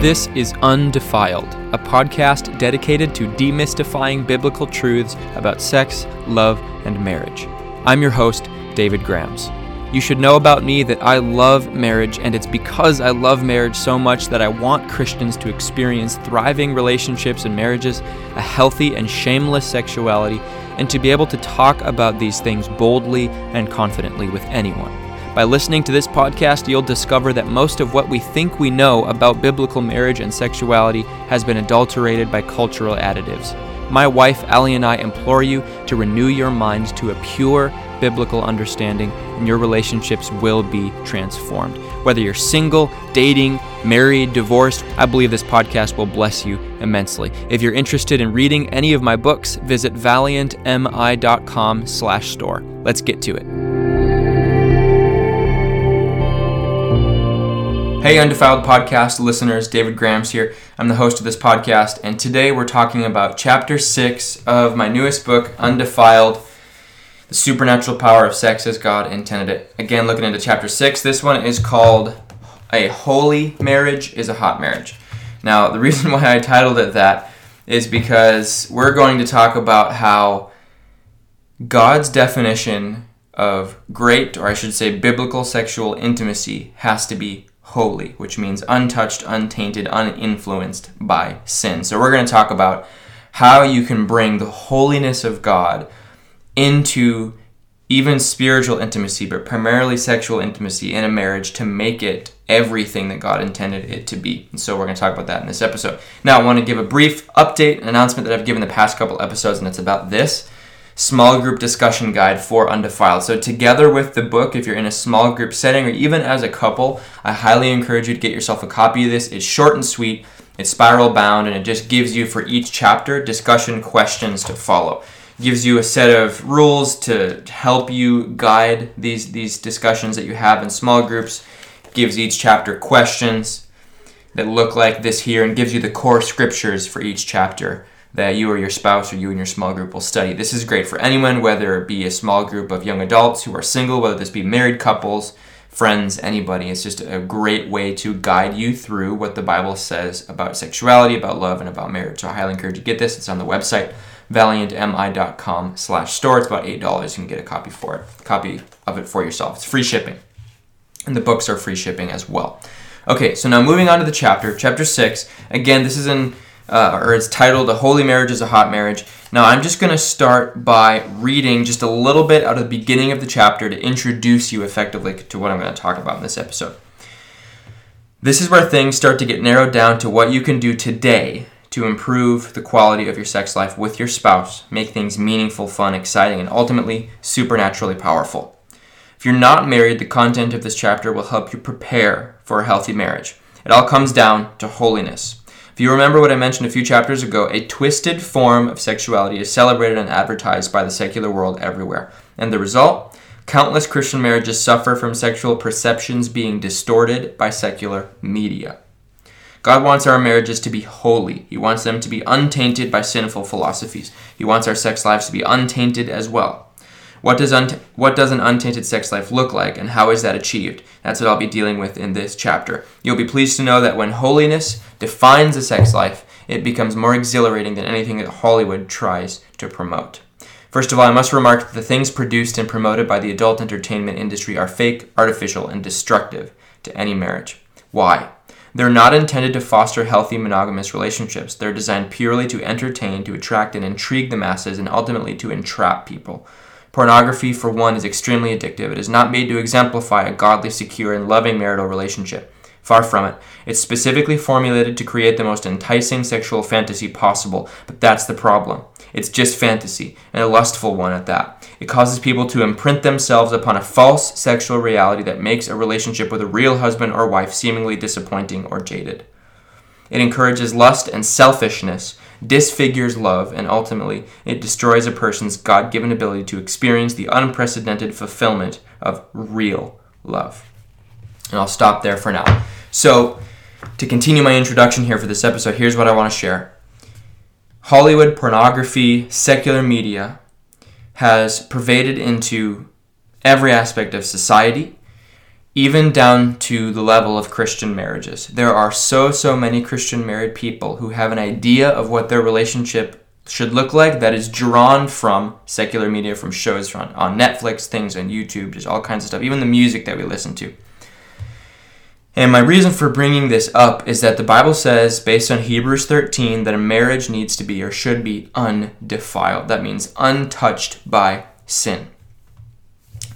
This is Undefiled, a podcast dedicated to demystifying biblical truths about sex, love, and marriage. I'm your host, David Grams. You should know about me that I love marriage, and it's because I love marriage so much that I want Christians to experience thriving relationships and marriages, a healthy and shameless sexuality, and to be able to talk about these things boldly and confidently with anyone. By listening to this podcast, you'll discover that most of what we think we know about biblical marriage and sexuality has been adulterated by cultural additives. My wife, Allie, and I implore you to renew your mind to a pure biblical understanding, and your relationships will be transformed. Whether you're single, dating, married, divorced, I believe this podcast will bless you immensely. If you're interested in reading any of my books, visit valiantmi.com/store. Let's get to it. Hey, Undefiled Podcast listeners, David Grams here. I'm the host of this podcast, and today we're talking about chapter 6 of my newest book, Undefiled The Supernatural Power of Sex as God Intended It. Again, looking into chapter 6, this one is called A Holy Marriage is a Hot Marriage. Now, the reason why I titled it that is because we're going to talk about how God's definition of great, or I should say biblical sexual intimacy, has to be holy, which means untouched, untainted, uninfluenced by sin. So we're going to talk about how you can bring the holiness of God into even spiritual intimacy, but primarily sexual intimacy in a marriage to make it everything that God intended it to be. And so we're going to talk about that in this episode. Now, I want to give a brief update, an announcement that I've given the past couple episodes, and it's about this small group discussion guide for Undefiled. So, together with the book, if you're in a small group setting or even as a couple, I highly encourage you to get yourself a copy of this. It's short and sweet, it's spiral bound, and it just gives you for each chapter discussion questions to follow. gives you a set of rules to help you guide these, these discussions that you have in small groups, gives each chapter questions that look like this here, and gives you the core scriptures for each chapter that you or your spouse or you and your small group will study. This is great for anyone, whether it be a small group of young adults who are single, whether this be married couples, friends, anybody. It's just a great way to guide you through what the Bible says about sexuality, about love, and about marriage. So I highly encourage you to get this. It's on the website, valiantmi.com slash store. It's about $8. You can get a copy for it, copy of it for yourself. It's free shipping. And the books are free shipping as well. Okay, so now moving on to the chapter, chapter 6. Again, this is in uh, or it's titled A Holy Marriage is a Hot Marriage. Now, I'm just going to start by reading just a little bit out of the beginning of the chapter to introduce you effectively to what I'm going to talk about in this episode. This is where things start to get narrowed down to what you can do today to improve the quality of your sex life with your spouse, make things meaningful, fun, exciting, and ultimately supernaturally powerful. If you're not married, the content of this chapter will help you prepare for a healthy marriage. It all comes down to holiness. If you remember what I mentioned a few chapters ago, a twisted form of sexuality is celebrated and advertised by the secular world everywhere. And the result? Countless Christian marriages suffer from sexual perceptions being distorted by secular media. God wants our marriages to be holy. He wants them to be untainted by sinful philosophies. He wants our sex lives to be untainted as well. What does, what does an untainted sex life look like, and how is that achieved? That's what I'll be dealing with in this chapter. You'll be pleased to know that when holiness defines a sex life, it becomes more exhilarating than anything that Hollywood tries to promote. First of all, I must remark that the things produced and promoted by the adult entertainment industry are fake, artificial, and destructive to any marriage. Why? They're not intended to foster healthy monogamous relationships. They're designed purely to entertain, to attract and intrigue the masses, and ultimately to entrap people. Pornography, for one, is extremely addictive. It is not made to exemplify a godly, secure, and loving marital relationship. Far from it. It's specifically formulated to create the most enticing sexual fantasy possible, but that's the problem. It's just fantasy, and a lustful one at that. It causes people to imprint themselves upon a false sexual reality that makes a relationship with a real husband or wife seemingly disappointing or jaded. It encourages lust and selfishness disfigures love, and ultimately, it destroys a person's God given ability to experience the unprecedented fulfillment of real love. And I'll stop there for now. So, to continue my introduction here for this episode, here's what I want to share Hollywood, pornography, secular media has pervaded into every aspect of society even down to the level of Christian marriages. There are so, so many Christian married people who have an idea of what their relationship should look like that is drawn from secular media, from shows on, on Netflix, things on YouTube, just all kinds of stuff, even the music that we listen to. And my reason for bringing this up is that the Bible says, based on Hebrews 13, that a marriage needs to be or should be undefiled. That means untouched by sin.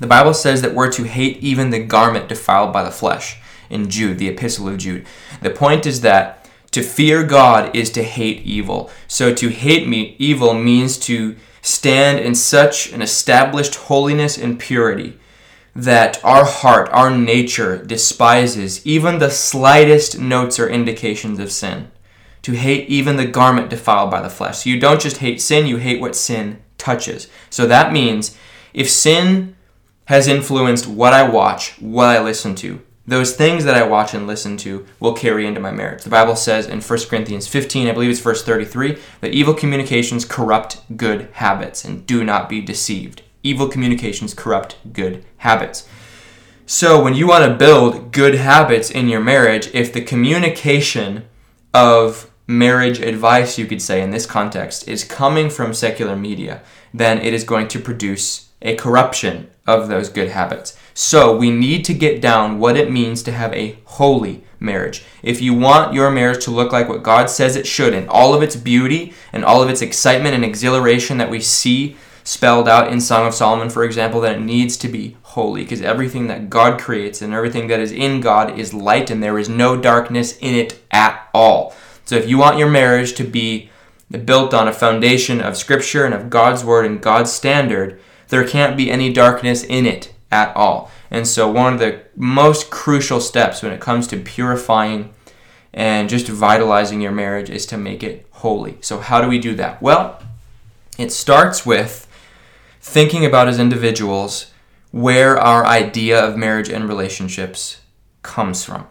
The Bible says that we're to hate even the garment defiled by the flesh in Jude, the epistle of Jude. The point is that to fear God is to hate evil. So to hate me, evil means to stand in such an established holiness and purity that our heart, our nature despises even the slightest notes or indications of sin. To hate even the garment defiled by the flesh. So you don't just hate sin, you hate what sin touches. So that means if sin has influenced what I watch, what I listen to. Those things that I watch and listen to will carry into my marriage. The Bible says in 1 Corinthians 15, I believe it's verse 33, that evil communications corrupt good habits, and do not be deceived. Evil communications corrupt good habits. So, when you want to build good habits in your marriage, if the communication of marriage advice, you could say, in this context, is coming from secular media, then it is going to produce a corruption of those good habits. So we need to get down what it means to have a holy marriage. If you want your marriage to look like what God says it should, in all of its beauty and all of its excitement and exhilaration that we see spelled out in Song of Solomon, for example, that it needs to be holy because everything that God creates and everything that is in God is light and there is no darkness in it at all. So if you want your marriage to be built on a foundation of Scripture and of God's Word and God's standard, there can't be any darkness in it at all. And so, one of the most crucial steps when it comes to purifying and just vitalizing your marriage is to make it holy. So, how do we do that? Well, it starts with thinking about as individuals where our idea of marriage and relationships comes from.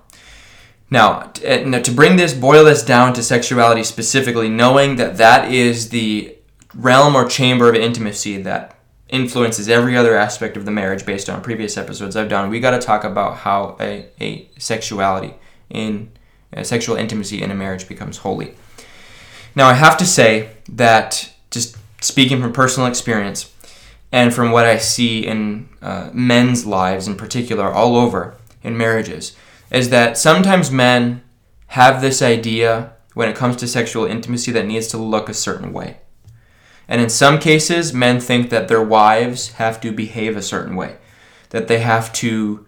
Now, eh, to bring this, boil this down to sexuality specifically, knowing that that is the realm or chamber of intimacy that influences every other aspect of the marriage based on previous episodes I've done, we got to talk about how a, a sexuality in a sexual intimacy in a marriage becomes holy. Now, I have to say that just speaking from personal experience and from what I see in uh, men's lives in particular, all over in marriages, is that sometimes men have this idea when it comes to sexual intimacy that needs to look a certain way. And in some cases, men think that their wives have to behave a certain way, that they have to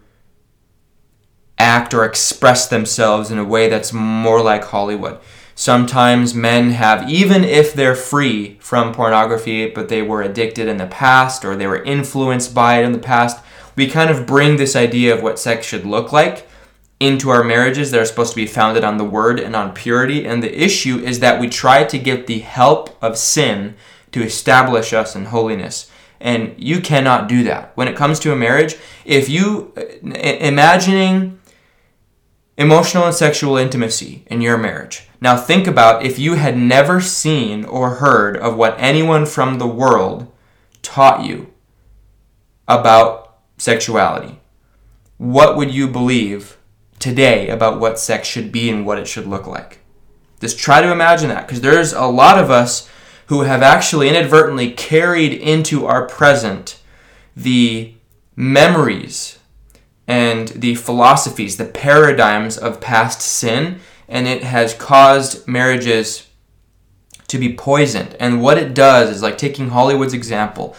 act or express themselves in a way that's more like Hollywood. Sometimes men have, even if they're free from pornography, but they were addicted in the past or they were influenced by it in the past, we kind of bring this idea of what sex should look like into our marriages that are supposed to be founded on the word and on purity. And the issue is that we try to get the help of sin to establish us in holiness. And you cannot do that. When it comes to a marriage, if you uh, imagining emotional and sexual intimacy in your marriage. Now think about if you had never seen or heard of what anyone from the world taught you about sexuality. What would you believe today about what sex should be and what it should look like? Just try to imagine that because there's a lot of us who have actually inadvertently carried into our present the memories and the philosophies, the paradigms of past sin, and it has caused marriages to be poisoned. And what it does is like taking Hollywood's example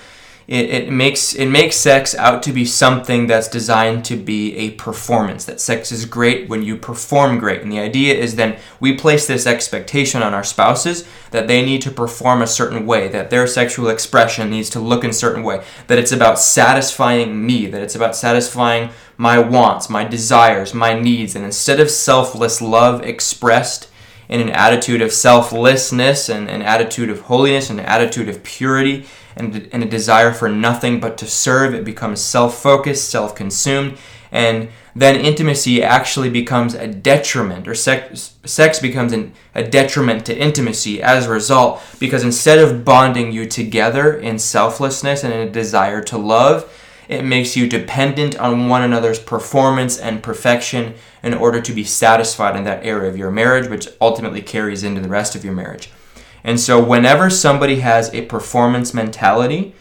it, it makes it makes sex out to be something that's designed to be a performance that sex is great when you perform great. And the idea is then we place this expectation on our spouses that they need to perform a certain way that their sexual expression needs to look in a certain way that it's about satisfying me that it's about satisfying my wants my desires my needs. And instead of selfless love expressed in an attitude of selflessness and an attitude of holiness and an attitude of purity and, and a desire for nothing but to serve. It becomes self focused, self consumed, and then intimacy actually becomes a detriment, or sex, sex becomes an, a detriment to intimacy as a result, because instead of bonding you together in selflessness and in a desire to love, It makes you dependent on one another's performance and perfection in order to be satisfied in that area of your marriage, which ultimately carries into the rest of your marriage. And so, whenever somebody has a performance mentality,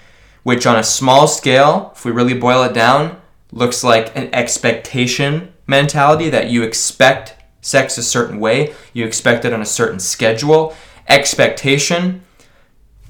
which on a small scale, if we really boil it down, looks like an expectation mentality that you expect sex a certain way, you expect it on a certain schedule. Expectation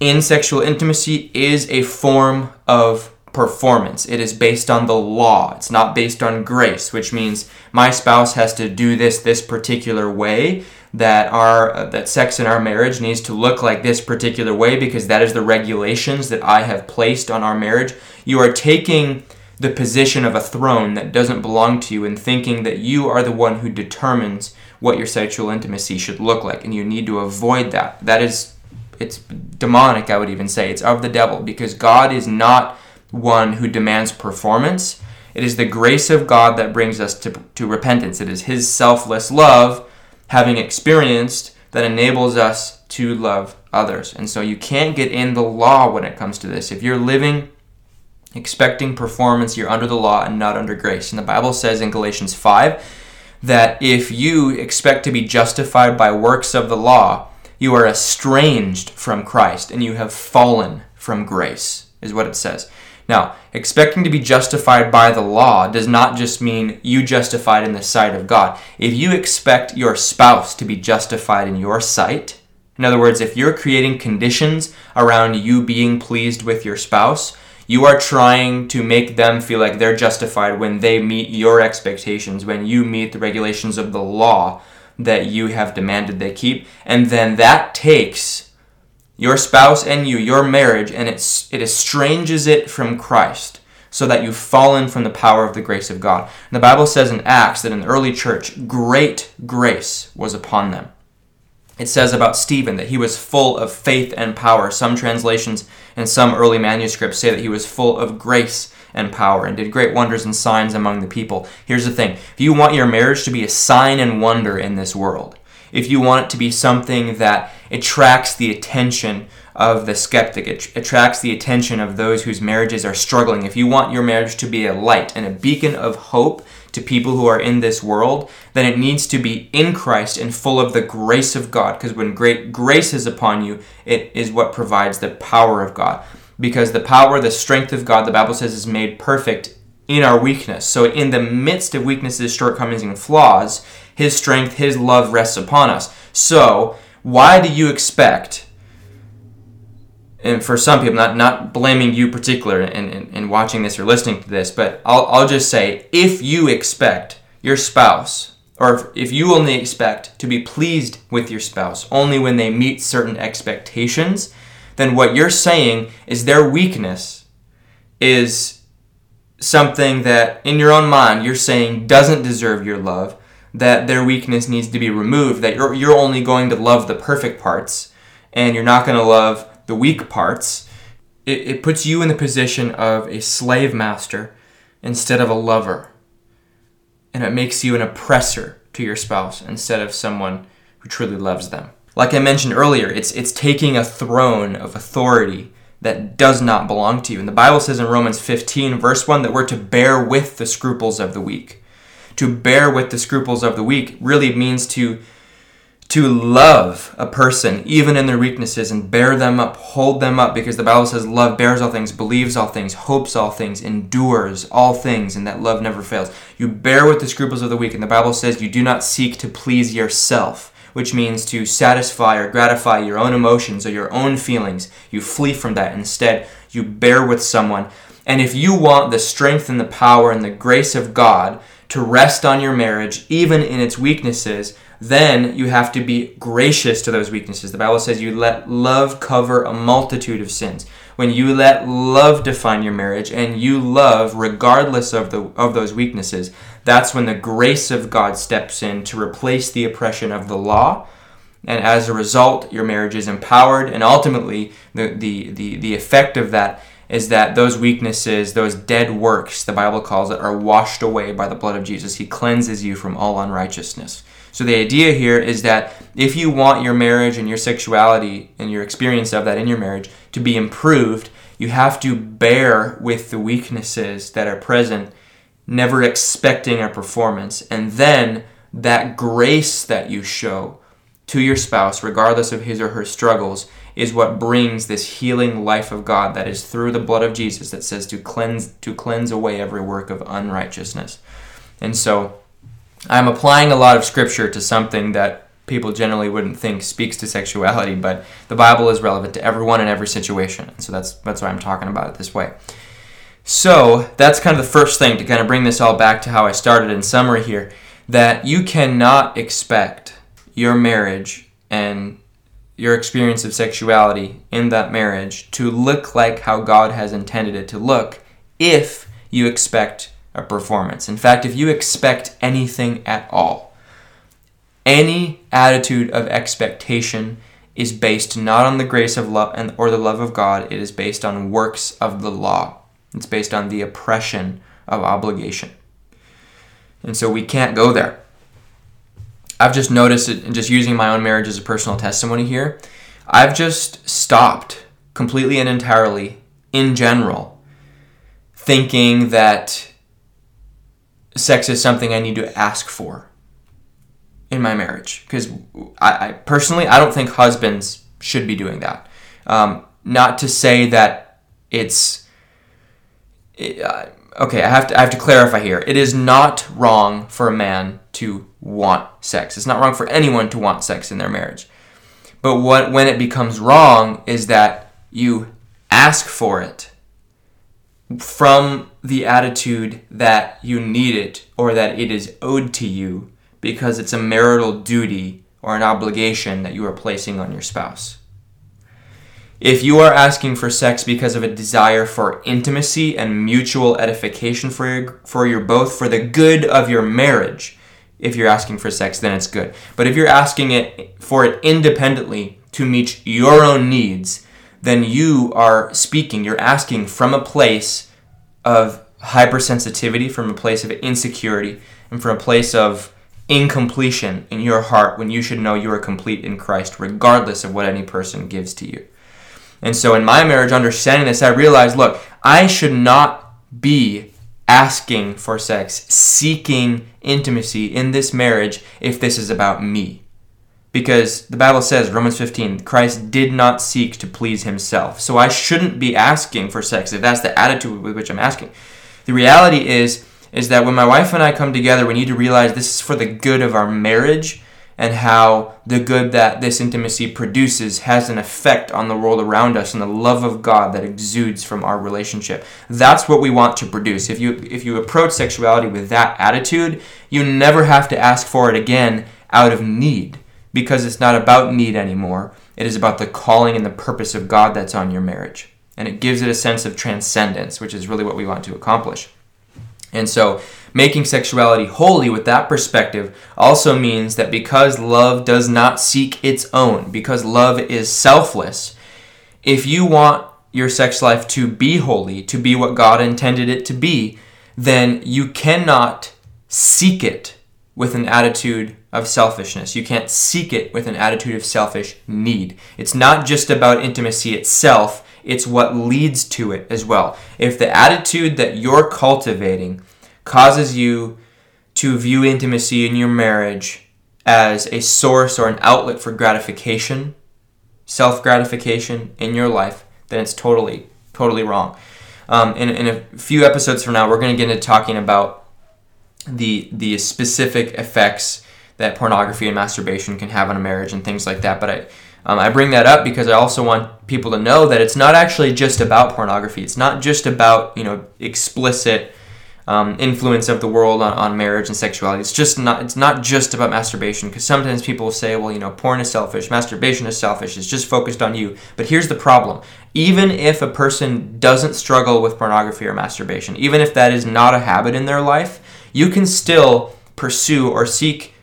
in sexual intimacy is a form of performance. It is based on the law. It's not based on grace, which means my spouse has to do this this particular way. That our uh, that sex in our marriage needs to look like this particular way because that is the regulations that I have placed on our marriage. You are taking the position of a throne that doesn't belong to you and thinking that you are the one who determines what your sexual intimacy should look like and you need to avoid that. That is it's demonic, I would even say. It's of the devil because God is not one who demands performance. It is the grace of God that brings us to, to repentance. It is His selfless love, having experienced, that enables us to love others. And so you can't get in the law when it comes to this. If you're living expecting performance, you're under the law and not under grace. And the Bible says in Galatians 5 that if you expect to be justified by works of the law, you are estranged from Christ and you have fallen from grace, is what it says. Now, expecting to be justified by the law does not just mean you justified in the sight of God. If you expect your spouse to be justified in your sight, in other words, if you're creating conditions around you being pleased with your spouse, you are trying to make them feel like they're justified when they meet your expectations, when you meet the regulations of the law that you have demanded they keep. And then that takes your spouse and you, your marriage, and it's, it estranges it from Christ so that you've fallen from the power of the grace of God. And the Bible says in Acts that in the early church, great grace was upon them. It says about Stephen that he was full of faith and power. Some translations and some early manuscripts say that he was full of grace and power and did great wonders and signs among the people. Here's the thing if you want your marriage to be a sign and wonder in this world, if you want it to be something that attracts the attention of the skeptic, it attracts the attention of those whose marriages are struggling, if you want your marriage to be a light and a beacon of hope to people who are in this world, then it needs to be in Christ and full of the grace of God. Because when great grace is upon you, it is what provides the power of God because the power, the strength of God, the Bible says, is made perfect in our weakness. So, in the midst of weaknesses, shortcomings, and flaws, His strength, His love rests upon us. So, why do you expect, and for some people, not, not blaming you particular in, in, in watching this or listening to this, but I'll, I'll just say if you expect your spouse, or if you only expect to be pleased with your spouse only when they meet certain expectations, then what you're saying is their weakness is something that in your own mind you're saying doesn't deserve your love, that their weakness needs to be removed, that you're, you're only going to love the perfect parts and you're not going to love the weak parts. It, it puts you in the position of a slave master instead of a lover. And it makes you an oppressor to your spouse instead of someone who truly loves them. Like I mentioned earlier, it's it's taking a throne of authority that does not belong to you. And the Bible says in Romans 15 verse 1 that we're to bear with the scruples of the weak. To bear with the scruples of the weak really means to to love a person even in their weaknesses and bear them up, hold them up because the Bible says love bears all things, believes all things, hopes all things, endures all things and that love never fails. You bear with the scruples of the weak and the Bible says you do not seek to please yourself which means to satisfy or gratify your own emotions or your own feelings. You flee from that. Instead, you bear with someone. And if you want the strength and the power and the grace of God to rest on your marriage, even in its weaknesses, then you have to be gracious to those weaknesses. The Bible says you let love cover a multitude of sins. When you let love define your marriage and you love regardless of the of those weaknesses, that's when the grace of God steps in to replace the oppression of the law. And as a result, your marriage is empowered. And ultimately, the, the, the, the effect of that is that those weaknesses, those dead works, the Bible calls it, are washed away by the blood of Jesus. He cleanses you from all unrighteousness. So the idea here is that if you want your marriage and your sexuality and your experience of that in your marriage to be improved, You have to bear with the weaknesses that are present, never expecting a performance. And then that grace that you show to your spouse, regardless of his or her struggles, is what brings this healing life of God that is through the blood of Jesus that says to cleanse to cleanse away every work of unrighteousness. And so I'm applying a lot of scripture to something that people generally wouldn't think speaks to sexuality, but the Bible is relevant to everyone in every situation. and So that's that's why I'm talking about it this way. So that's kind of the first thing to kind of bring this all back to how I started in summary here that you cannot expect your marriage and your experience of sexuality in that marriage to look like how God has intended it to look if you expect a performance. In fact, if you expect anything at all, any attitude of expectation is based not on the grace of love and or the love of God, it is based on works of the law. It's based on the oppression of obligation. And so we can't go there. I've just noticed it, and just using my own marriage as a personal testimony here, I've just stopped completely and entirely, in general, thinking that sex is something I need to ask for in my marriage. Because I, I, personally, I don't think husbands should be doing that. Um, not to say that it's. It, uh, okay, I have to I have to clarify here. It is not wrong for a man to want sex. It's not wrong for anyone to want sex in their marriage. But what when it becomes wrong is that you ask for it from the attitude that you need it or that it is owed to you because it's a marital duty or an obligation that you are placing on your spouse. If you are asking for sex because of a desire for intimacy and mutual edification for your, for your both for the good of your marriage, if you're asking for sex, then it's good. But if you're asking it for it independently to meet your own needs, then you are speaking, you're asking from a place of hypersensitivity, from a place of insecurity, and from a place of incompletion in your heart when you should know you are complete in Christ, regardless of what any person gives to you. And so in my marriage, understanding this, I realized look, I should not be asking for sex, seeking intimacy in this marriage if this is about me. Because the Bible says, Romans 15, Christ did not seek to please himself. So I shouldn't be asking for sex if that's the attitude with which I'm asking. The reality is, is that when my wife and I come together, we need to realize this is for the good of our marriage and how the good that this intimacy produces has an effect on the world around us and the love of God that exudes from our relationship. That's what we want to produce. If you if you approach sexuality with that attitude, you never have to ask for it again out of need because it's not about need anymore. It is about the calling and the purpose of God that's on your marriage. And it gives it a sense of transcendence, which is really what we want to accomplish. And so Making sexuality holy with that perspective also means that because love does not seek its own, because love is selfless, if you want your sex life to be holy, to be what God intended it to be, then you cannot seek it with an attitude of selfishness. You can't seek it with an attitude of selfish need. It's not just about intimacy itself, it's what leads to it as well. If the attitude that you're cultivating causes you to view intimacy in your marriage as a source or an outlet for gratification, self gratification in your life, then it's totally, totally wrong. Um, in, in a few episodes from now, we're going to get into talking about the the specific effects that pornography and masturbation can have on a marriage and things like that. But I um, I bring that up because I also want people to know that it's not actually just about pornography. It's not just about you know explicit um, influence of the world on, on marriage and sexuality. It's just not it's not just about masturbation because sometimes people say, well, you know, porn is selfish, masturbation is selfish, it's just focused on you. But here's the problem: even if a person doesn't struggle with pornography or masturbation, even if that is not a habit in their life, you can still pursue or seek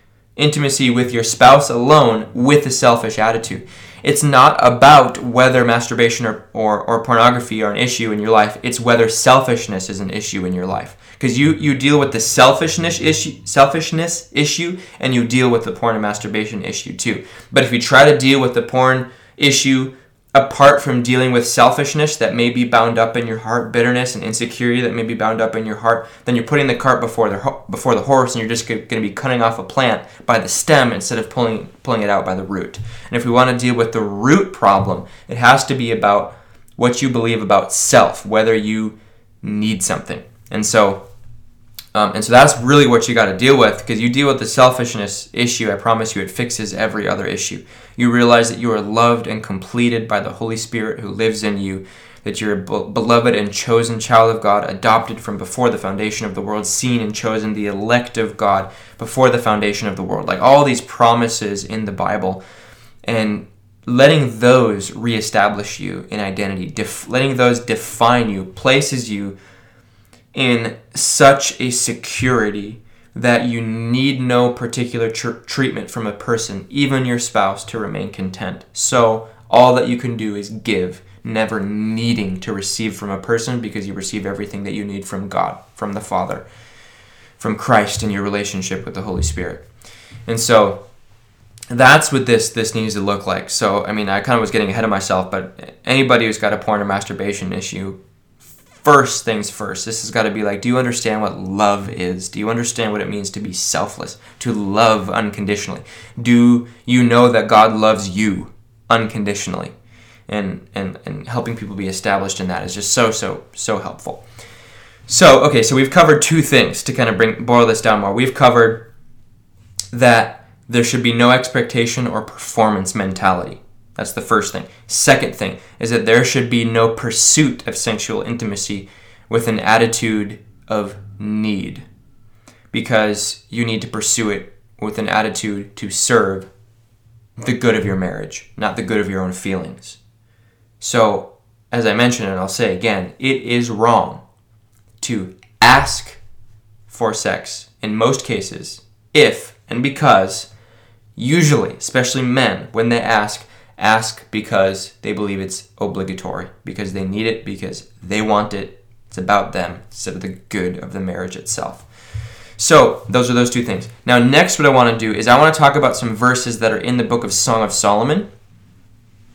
intimacy with your spouse alone with a selfish attitude. It's not about whether masturbation or, or, or pornography are an issue in your life. It's whether selfishness is an issue in your life because you you deal with the selfishness issue selfishness issue and you deal with the porn and masturbation issue too but if you try to deal with the porn issue apart from dealing with selfishness that may be bound up in your heart, bitterness and insecurity that may be bound up in your heart, then you're putting the cart before the before the horse, and you're just going to be cutting off a plant by the stem instead of pulling pulling it out by the root. And if we want to deal with the root problem, it has to be about what you believe about self, whether you need something. And so um, and so that's really what you got to deal with because you deal with the selfishness issue. I promise you, it fixes every other issue. You realize that you are loved and completed by the Holy Spirit who lives in you, that you're a beloved and chosen child of God, adopted from before the foundation of the world, seen and chosen, the elect of God before the foundation of the world. Like all these promises in the Bible. And letting those reestablish you in identity, def- letting those define you, places you in such a security that you need no particular tr- treatment from a person, even your spouse, to remain content. So, all that you can do is give, never needing to receive from a person because you receive everything that you need from God, from the Father, from Christ in your relationship with the Holy Spirit. And so, that's what this this needs to look like. So, I mean, I kind of was getting ahead of myself, but anybody who's got a porn or masturbation issue first things first. This has got to be like, do you understand what love is? Do you understand what it means to be selfless, to love unconditionally? Do you know that God loves you unconditionally? And, and, and helping people be established in that is just so, so, so helpful. So, okay, so we've covered two things to kind of bring boil this down more. We've covered that there should be no expectation or performance mentality. That's the first thing. Second thing is that there should be no pursuit of sexual intimacy with an attitude of need because you need to pursue it with an attitude to serve the good of your marriage, not the good of your own feelings. So, as I mentioned, and I'll say again, it is wrong to ask for sex in most cases if and because, usually, especially men, when they ask, ask because they believe it's obligatory, because they need it, because they want it. It's about them instead of the good of the marriage itself. So, those are those two things. Now, next, what I want to do is I want to talk about some verses that are in the book of Song of Solomon.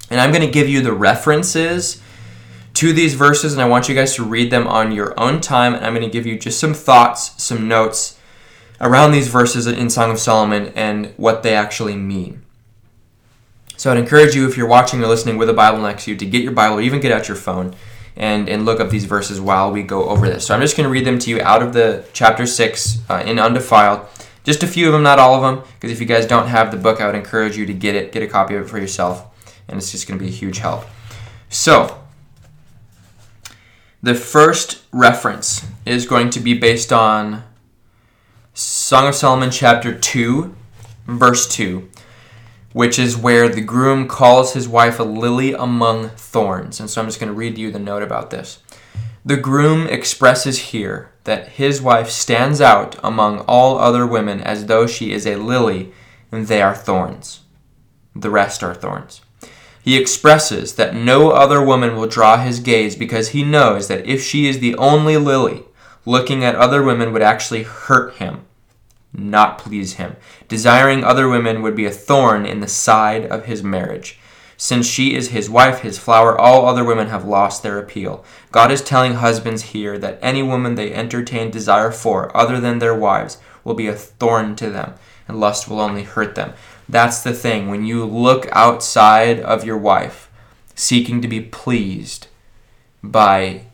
And I'm going to give you the references to these verses, and I want you guys to read them on your own time. And I'm going to give you just some thoughts, some notes around these verses in Song of Solomon and what they actually mean. So I'd encourage you, if you're watching or listening with a Bible next to you, to get your Bible or even get out your phone and, and look up these verses while we go over this. So I'm just going to read them to you out of the chapter 6 uh, in Undefiled. Just a few of them, not all of them, because if you guys don't have the book, I would encourage you to get it, get a copy of it for yourself, and it's just going to be a huge help. So, the first reference is going to be based on Song of Solomon, chapter 2, verse 2 which is where the groom calls his wife a lily among thorns. And so I'm just going to read you the note about this. The groom expresses here that his wife stands out among all other women as though she is a lily and they are thorns. The rest are thorns. He expresses that no other woman will draw his gaze because he knows that if she is the only lily, looking at other women would actually hurt him not please him. Desiring other women would be a thorn in the side of his marriage. Since she is his wife, his flower, all other women have lost their appeal. God is telling husbands here that any woman they entertain desire for, other than their wives, will be a thorn to them, and lust will only hurt them. That's the thing. When you look outside of your wife, seeking to be pleased by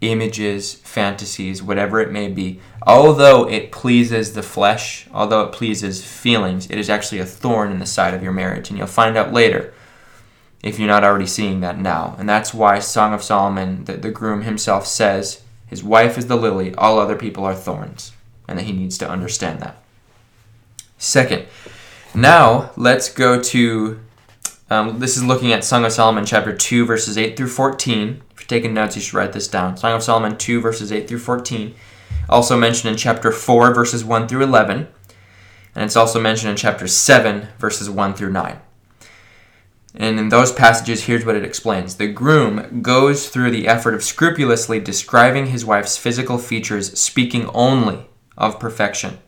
images, fantasies, whatever it may be, although it pleases the flesh, although it pleases feelings, it is actually a thorn in the side of your marriage. And you'll find out later if you're not already seeing that now. And that's why Song of Solomon, the, the groom himself says, his wife is the lily, all other people are thorns. And that he needs to understand that. Second, now let's go to um, this is looking at Song of Solomon chapter 2, verses 8 through 14 If you're taking notes, you should write this down. Song of Solomon 2, verses 8 through 14. Also mentioned in chapter 4, verses 1 through 11. And it's also mentioned in chapter 7, verses 1 through 9. And in those passages, here's what it explains The groom goes through the effort of scrupulously describing his wife's physical features, speaking only of perfection.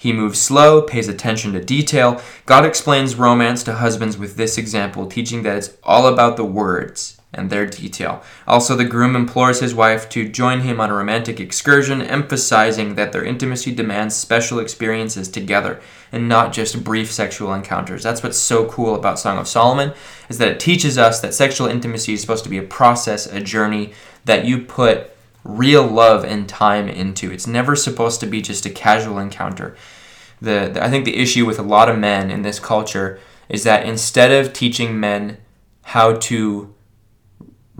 He moves slow, pays attention to detail. God explains romance to husbands with this example, teaching that it's all about the words and their detail. Also, the groom implores his wife to join him on a romantic excursion, emphasizing that their intimacy demands special experiences together and not just brief sexual encounters. That's what's so cool about Song of Solomon is that it teaches us that sexual intimacy is supposed to be a process, a journey that you put real love and time into. It's never supposed to be just a casual encounter. The, the I think the issue with a lot of men in this culture is that instead of teaching men how to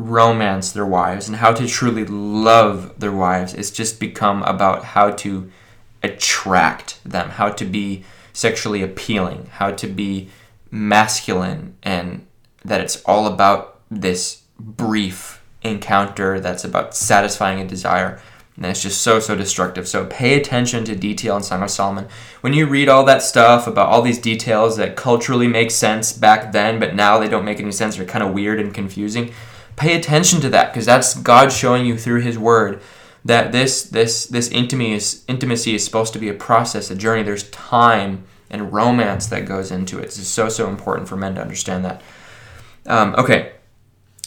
romance their wives and how to truly love their wives. It's just become about how to attract them, how to be sexually appealing, how to be masculine, and that it's all about this brief encounter that's about satisfying a desire. And it's just so, so destructive. So pay attention to detail in Song of Solomon. When you read all that stuff about all these details that culturally make sense back then, but now they don't make any sense, they're kind of weird and confusing, pay attention to that because that's God showing you through His Word that this this this intimacy is intimacy is supposed to be a process, a journey. There's time and romance that goes into it. It's so so important for men to understand that. Um, okay,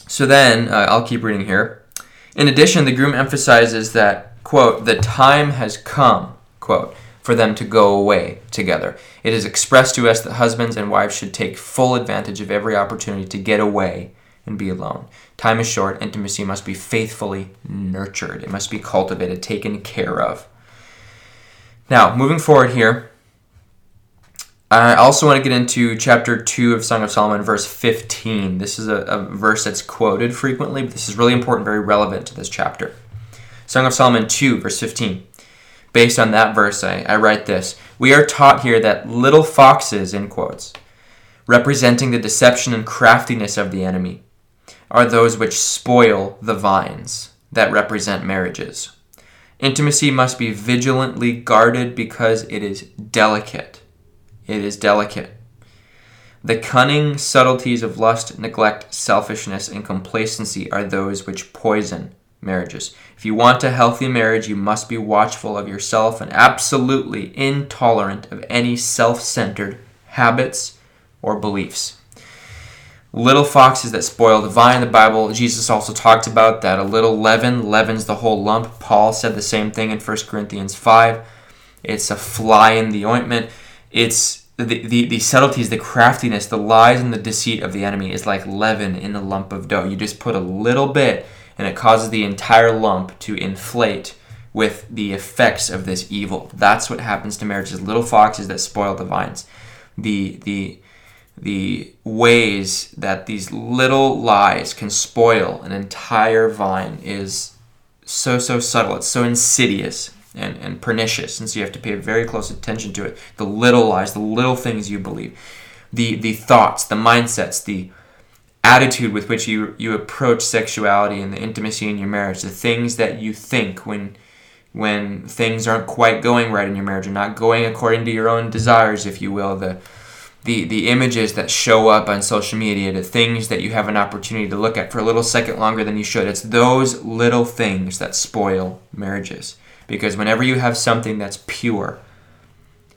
so then uh, I'll keep reading here. In addition, the groom emphasizes that quote the time has come quote for them to go away together. It is expressed to us that husbands and wives should take full advantage of every opportunity to get away and be alone. Time is short, intimacy must be faithfully nurtured, it must be cultivated, taken care of. Now, moving forward here, I also want to get into chapter 2 of Song of Solomon, verse 15. This is a, a verse that's quoted frequently, but this is really important, very relevant to this chapter. Song of Solomon 2, verse 15. Based on that verse, I, I write this We are taught here that little foxes, in quotes, representing the deception and craftiness of the enemy, are those which spoil the vines that represent marriages. Intimacy must be vigilantly guarded because it is delicate. It is delicate. The cunning subtleties of lust, neglect, selfishness, and complacency are those which poison marriages. If you want a healthy marriage, you must be watchful of yourself and absolutely intolerant of any self centered habits or beliefs little foxes that spoil the vine. The Bible, Jesus also talked about that a little leaven leavens the whole lump. Paul said the same thing in 1 Corinthians 5. It's a fly in the ointment. It's the, the, the subtleties, the craftiness, the lies, and the deceit of the enemy is like leaven in a lump of dough. You just put a little bit, and it causes the entire lump to inflate with the effects of this evil. That's what happens to marriages. Little foxes that spoil the vines. The the the ways that these little lies can spoil an entire vine is so so subtle it's so insidious and, and pernicious and so you have to pay very close attention to it the little lies the little things you believe the the thoughts the mindsets the attitude with which you you approach sexuality and the intimacy in your marriage the things that you think when when things aren't quite going right in your marriage or not going according to your own desires if you will the the, the images that show up on social media, the things that you have an opportunity to look at for a little second longer than you should. It's those little things that spoil marriages. Because whenever you have something that's pure,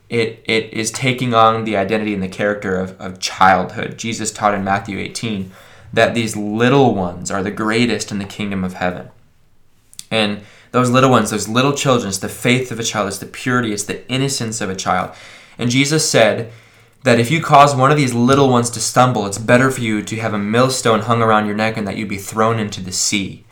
it, it is taking on the identity and the character of, of childhood. Jesus taught in Matthew 18 that these little ones are the greatest in the kingdom of heaven. And those little ones, those little children, it's the faith of a child, it's the purity, it's the innocence of a child. And Jesus said, that if you cause one of these little ones to stumble, it's better for you to have a millstone hung around your neck and that you be thrown into the sea.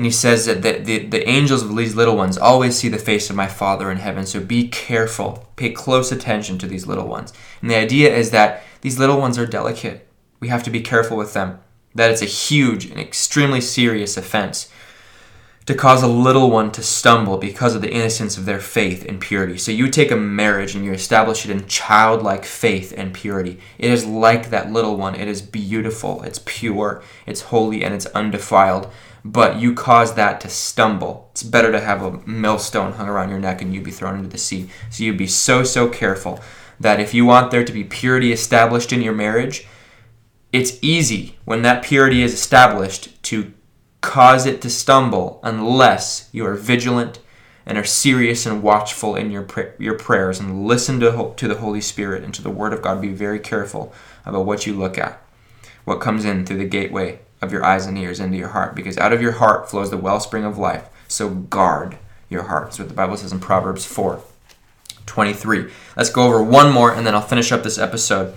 And he says that the, the, the, angels of these little ones always see the face of my Father in heaven. So be careful. Pay close attention to these little ones. And the idea is that these little ones are delicate. We have to be careful with them. That it's a huge and extremely serious offense to cause a little one to stumble because of the innocence of their faith and purity. So you take a marriage and you establish it in childlike faith and purity. It is like that little one. It is beautiful, it's pure, it's holy, and it's undefiled. But you cause that to stumble. It's better to have a millstone hung around your neck and you'd be thrown into the sea. So you'd be so, so careful that if you want there to be purity established in your marriage, it's easy when that purity is established to cause it to stumble unless you are vigilant and are serious and watchful in your your prayers and listen to to the Holy Spirit and to the Word of God. Be very careful about what you look at, what comes in through the gateway of your eyes and ears into your heart, because out of your heart flows the wellspring of life. So guard your heart. That's what the Bible says in Proverbs 4 23. Let's go over one more and then I'll finish up this episode.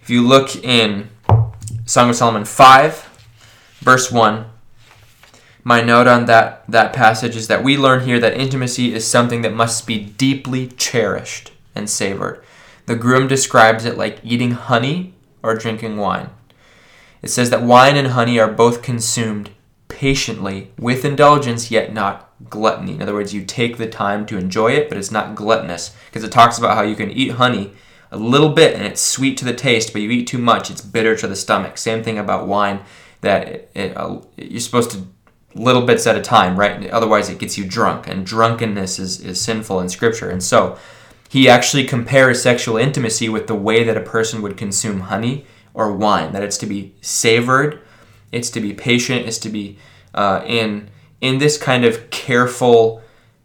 If you look in Song of Solomon 5, verse 1, my note on that, that passage is that we learn here that intimacy is something that must be deeply cherished and savored. The groom describes it like eating honey or drinking wine. It says that wine and honey are both consumed patiently with indulgence, yet not gluttony. In other words, you take the time to enjoy it, but it's not gluttonous because it talks about how you can eat honey a little bit and it's sweet to the taste, but you eat too much, it's bitter to the stomach. Same thing about wine that it, it, uh, you're supposed to little bits at a time, right? Otherwise, it gets you drunk, and drunkenness is, is sinful in Scripture. And so, he actually compares sexual intimacy with the way that a person would consume honey or wine, that it's to be savored, it's to be patient, it's to be uh, in in this kind of careful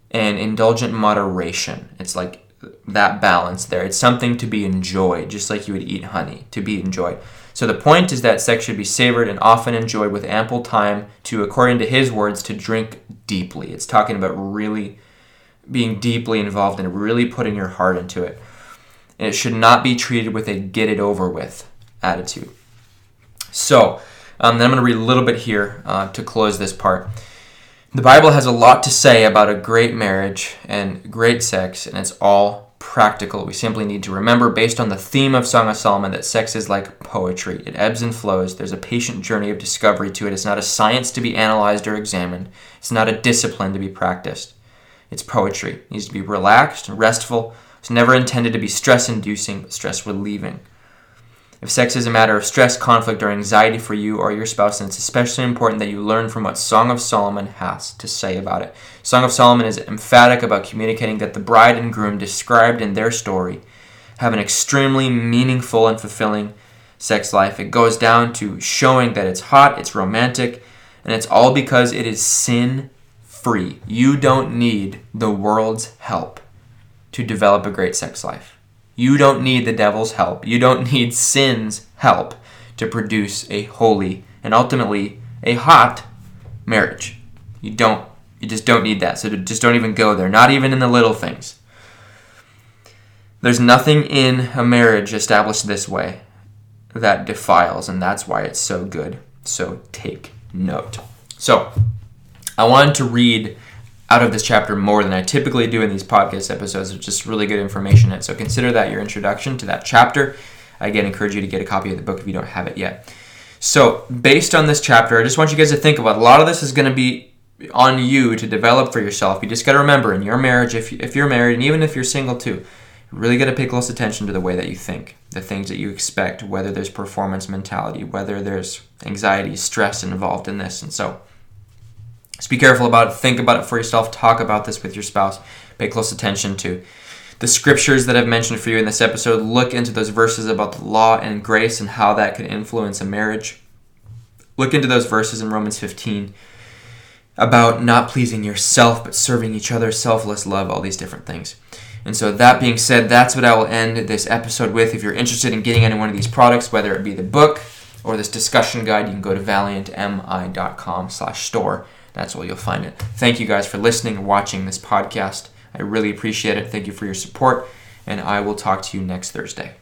and indulgent moderation. It's like that balance there. It's something to be enjoyed, just like you would eat honey, to be enjoyed. So the point is that sex should be savored and often enjoyed with ample time to, according to his words, to drink deeply. It's talking about really being deeply involved and really putting your heart into it. And it should not be treated with a get it over with attitude. So, um, then I'm going to read a little bit here uh, to close this part. The Bible has a lot to say about a great marriage and great sex, and it's all practical. We simply need to remember, based on the theme of Song of Solomon, that sex is like poetry. It ebbs and flows. There's a patient journey of discovery to it. It's not a science to be analyzed or examined, it's not a discipline to be practiced. It's poetry. It needs to be relaxed and restful. It's never intended to be stress inducing, but stress relieving. If sex is a matter of stress, conflict, or anxiety for you or your spouse, then it's especially important that you learn from what Song of Solomon has to say about it. Song of Solomon is emphatic about communicating that the bride and groom described in their story have an extremely meaningful and fulfilling sex life. It goes down to showing that it's hot, it's romantic, and it's all because it is sin free. You don't need the world's help to develop a great sex life. You don't need the devil's help. You don't need sin's help to produce a holy and ultimately a hot marriage. You don't you just don't need that. So just don't even go there. Not even in the little things. There's nothing in a marriage established this way that defiles, and that's why it's so good. So take note. So I wanted to read out of this chapter more than I typically do in these podcast episodes. It's just really good information in it. So consider that your introduction to that chapter. I again encourage you to get a copy of the book if you don't have it yet. So, based on this chapter, I just want you guys to think about a lot of this is going to be on you to develop for yourself. You just got to remember in your marriage, if, if you're married, and even if you're single too, really got to pay close attention to the way that you think, the things that you expect, whether there's performance mentality, whether there's anxiety, stress involved in this. And so, be careful about it. Think about it for yourself. Talk about this with your spouse. Pay close attention to the scriptures that I've mentioned for you in this episode. Look into those verses about the law and grace and how that could influence a marriage. Look into those verses in Romans 15 about not pleasing yourself but serving each other, selfless love, all these different things. And so, that being said, that's what I will end this episode with. If you're interested in getting any one of these products, whether it be the book or this discussion guide, you can go to valiantmi.com slash store that's where you'll find it. Thank you guys for listening and watching this podcast. I really appreciate it. Thank you for your support, and I will talk to you next Thursday.